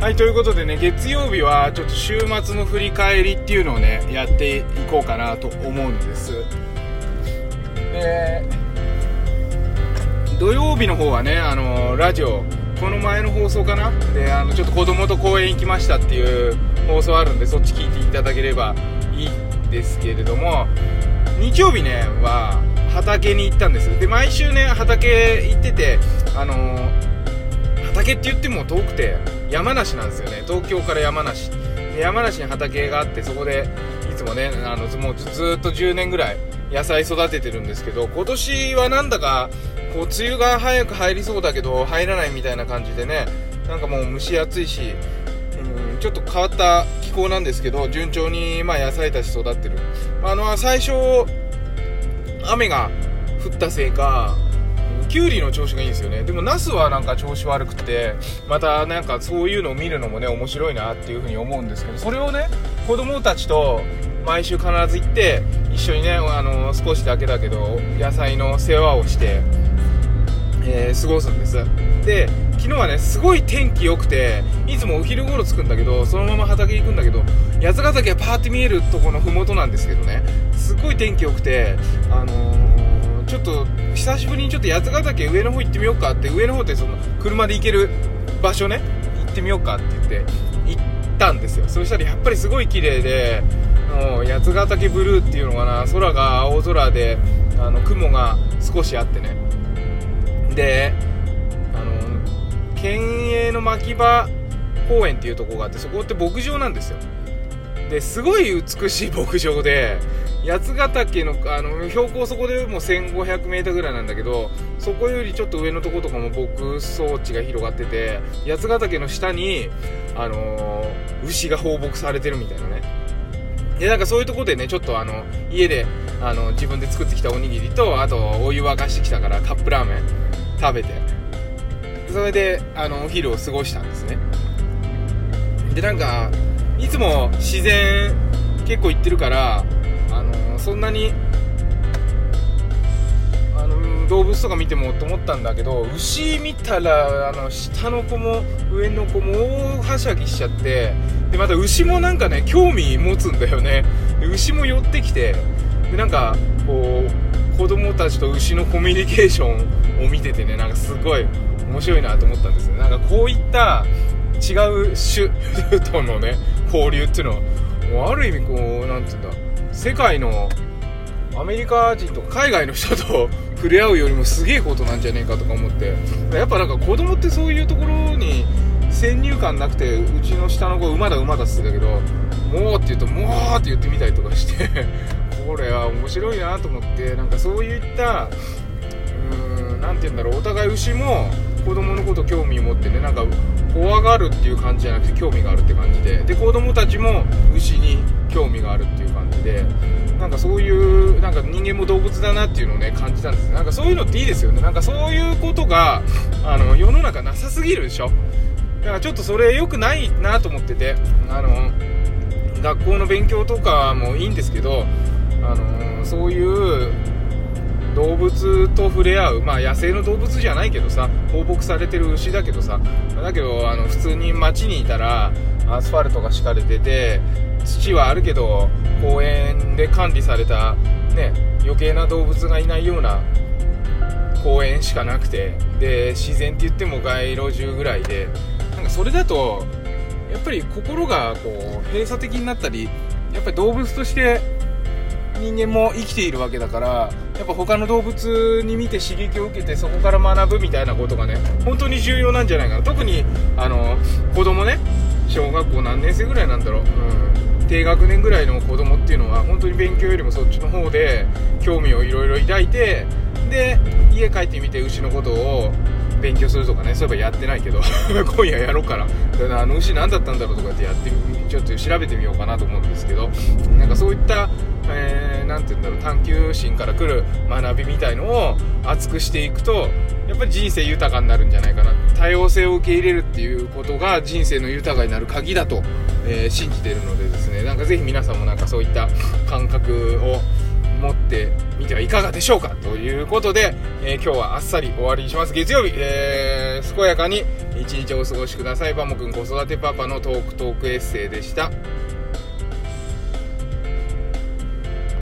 はい、ということでね、月曜日はちょっと週末の振り返りっていうのをね、やっていこうかなと思うんです。で、土曜日の方はね、あのラジオ、この前の放送かな？で、あの、ちょっと子供と公園行きましたっていう放送あるんで、そっち聞いていただければいいんですけれども、日曜日ね、は、畑に行ったんです。で、毎週ね、畑行ってて、あの畑って言っても遠くて、山梨なんですよね。東京から山梨。で山梨に畑があって、そこで、いつもね、あの、もうずっと10年ぐらい野菜育ててるんですけど、今年はなんだか、こう梅雨が早く入りそうだけど入らないみたいな感じでねなんかもう蒸し暑いし、うん、ちょっと変わった気候なんですけど順調にま野菜たち育ってるあの最初雨が降ったせいかきゅうりの調子がいいんですよね。でもナスはなんか調子悪くてまたなんかそういうのを見るのもね面白いなっていうふうに思うんですけどそれをね子供たちと毎週必ず行って一緒にねあの少しだけだけど野菜の世話をしてえー、過ごすんです。で昨日はねすごい天気良くていつもお昼頃着くんだけどそのまま畑行くんだけど八ヶ岳がパーって見えるとこの麓なんですけどね。すごい天気良くてあのー、久しぶりにちょっと八ヶ岳上の方行ってみようかって上の方ってその車で行ける場所ね行ってみようかって言って行ったんですよ。そしたらやっぱりすごい綺麗でもう八ヶ岳ブルーっていうのかな空が青空であの雲が少しあってね。であの県営の牧場公園っていうとこがあってそこって牧場なんですよ。ですごい美しい牧場で八ヶ岳のあの標高そこでもう 1500m ぐらいなんだけどそこよりちょっと上のとことかも牧草地が広がってて八ヶ岳の下に、あのー、牛が放牧されてるみたいなね。でなんかそういうとこでねちょっとあの家であの自分で作ってきたおにぎりとあとお湯沸かしてきたからカップラーメン食べて。それであのお昼を過ごしたんですね。でなんかいつも自然結構行ってるからそんなにあの動物とか見てもと思ったんだけど牛見たらあの下の子も上の子も大はしゃぎしちゃってでまた牛もなんかね興味持つんだよね。牛も寄ってきてでなんかこう子供たちと牛のコミュニケーションを見ててねなんかすごい面白いなと思ったんですね。なんかこういった違う種とのね交流っていうのはもうある意味こう何て言うんだ世界のアメリカ人とか海外の人と触れ合うよりもすげえことなんじゃねえかとか思って。やっぱなんか子供ってそういうところに先入観なくてうちの下の子馬だ馬だっつってたけど「もう」って言うと「もう」って言ってみたりとかして これは面白いなと思ってなんかそういった何て言うんだろうお互い牛も子供のこと興味持ってねなんか怖がるっていう感じじゃなくて興味があるって感じで。で子供たちも興味があるっていう感じでなんかそういうなんか人間も動物だなっていうのをね感じたんです。なんかそういうのっていいですよね。なんかそういうことがあの世の中なさすぎるでしょ。だからちょっとそれ良くないなと思っててあの学校の勉強とかもいいんですけどあのそういう動物と触れ合う、まあ、野生の動物じゃないけどさ放牧されてる牛だけどさ。だけどあの普通に街にいたらアスファルトが敷かれてて土はあるけど公園で管理された、ね、余計な動物がいないような公園しかなくて。で自然って言っても街路樹ぐらいで。なんかそれだとやっぱり心がこう閉鎖的になったりやっぱり動物として人間も生きているわけだからやっぱ他の動物に見て刺激を受けてそこから学ぶみたいなことがね本当に重要なんじゃないかな。特にあの子供ね小学校何年生ぐらいなんだろう、うん、低学年ぐらいの子供っていうのは本当に勉強よりもそっちの方で興味をいろいろ抱いてで家帰ってみて牛のことを勉強するとかねそういえばやってないけど 今夜やろうから。あの牛何だったんだろうとかってやってちょっと調べてみようかなと思うんですけどなんかそういったえー、て言うんだろう探求心から来る学びみたいのを熱くしていくとやっぱり人生豊かになるんじゃないかな。多様性を受け入れるっていうことが人生の豊かになる鍵だと、えー、信じてるのでですねなんかぜひ皆さんもなんかそういった感覚を持ってみてはいかがでしょうかということで、えー、今日はあっさり終わりにします。月曜日、えー、健やかに一日お過ごしください。バモくん子育てパパのトークトークエッセイでした。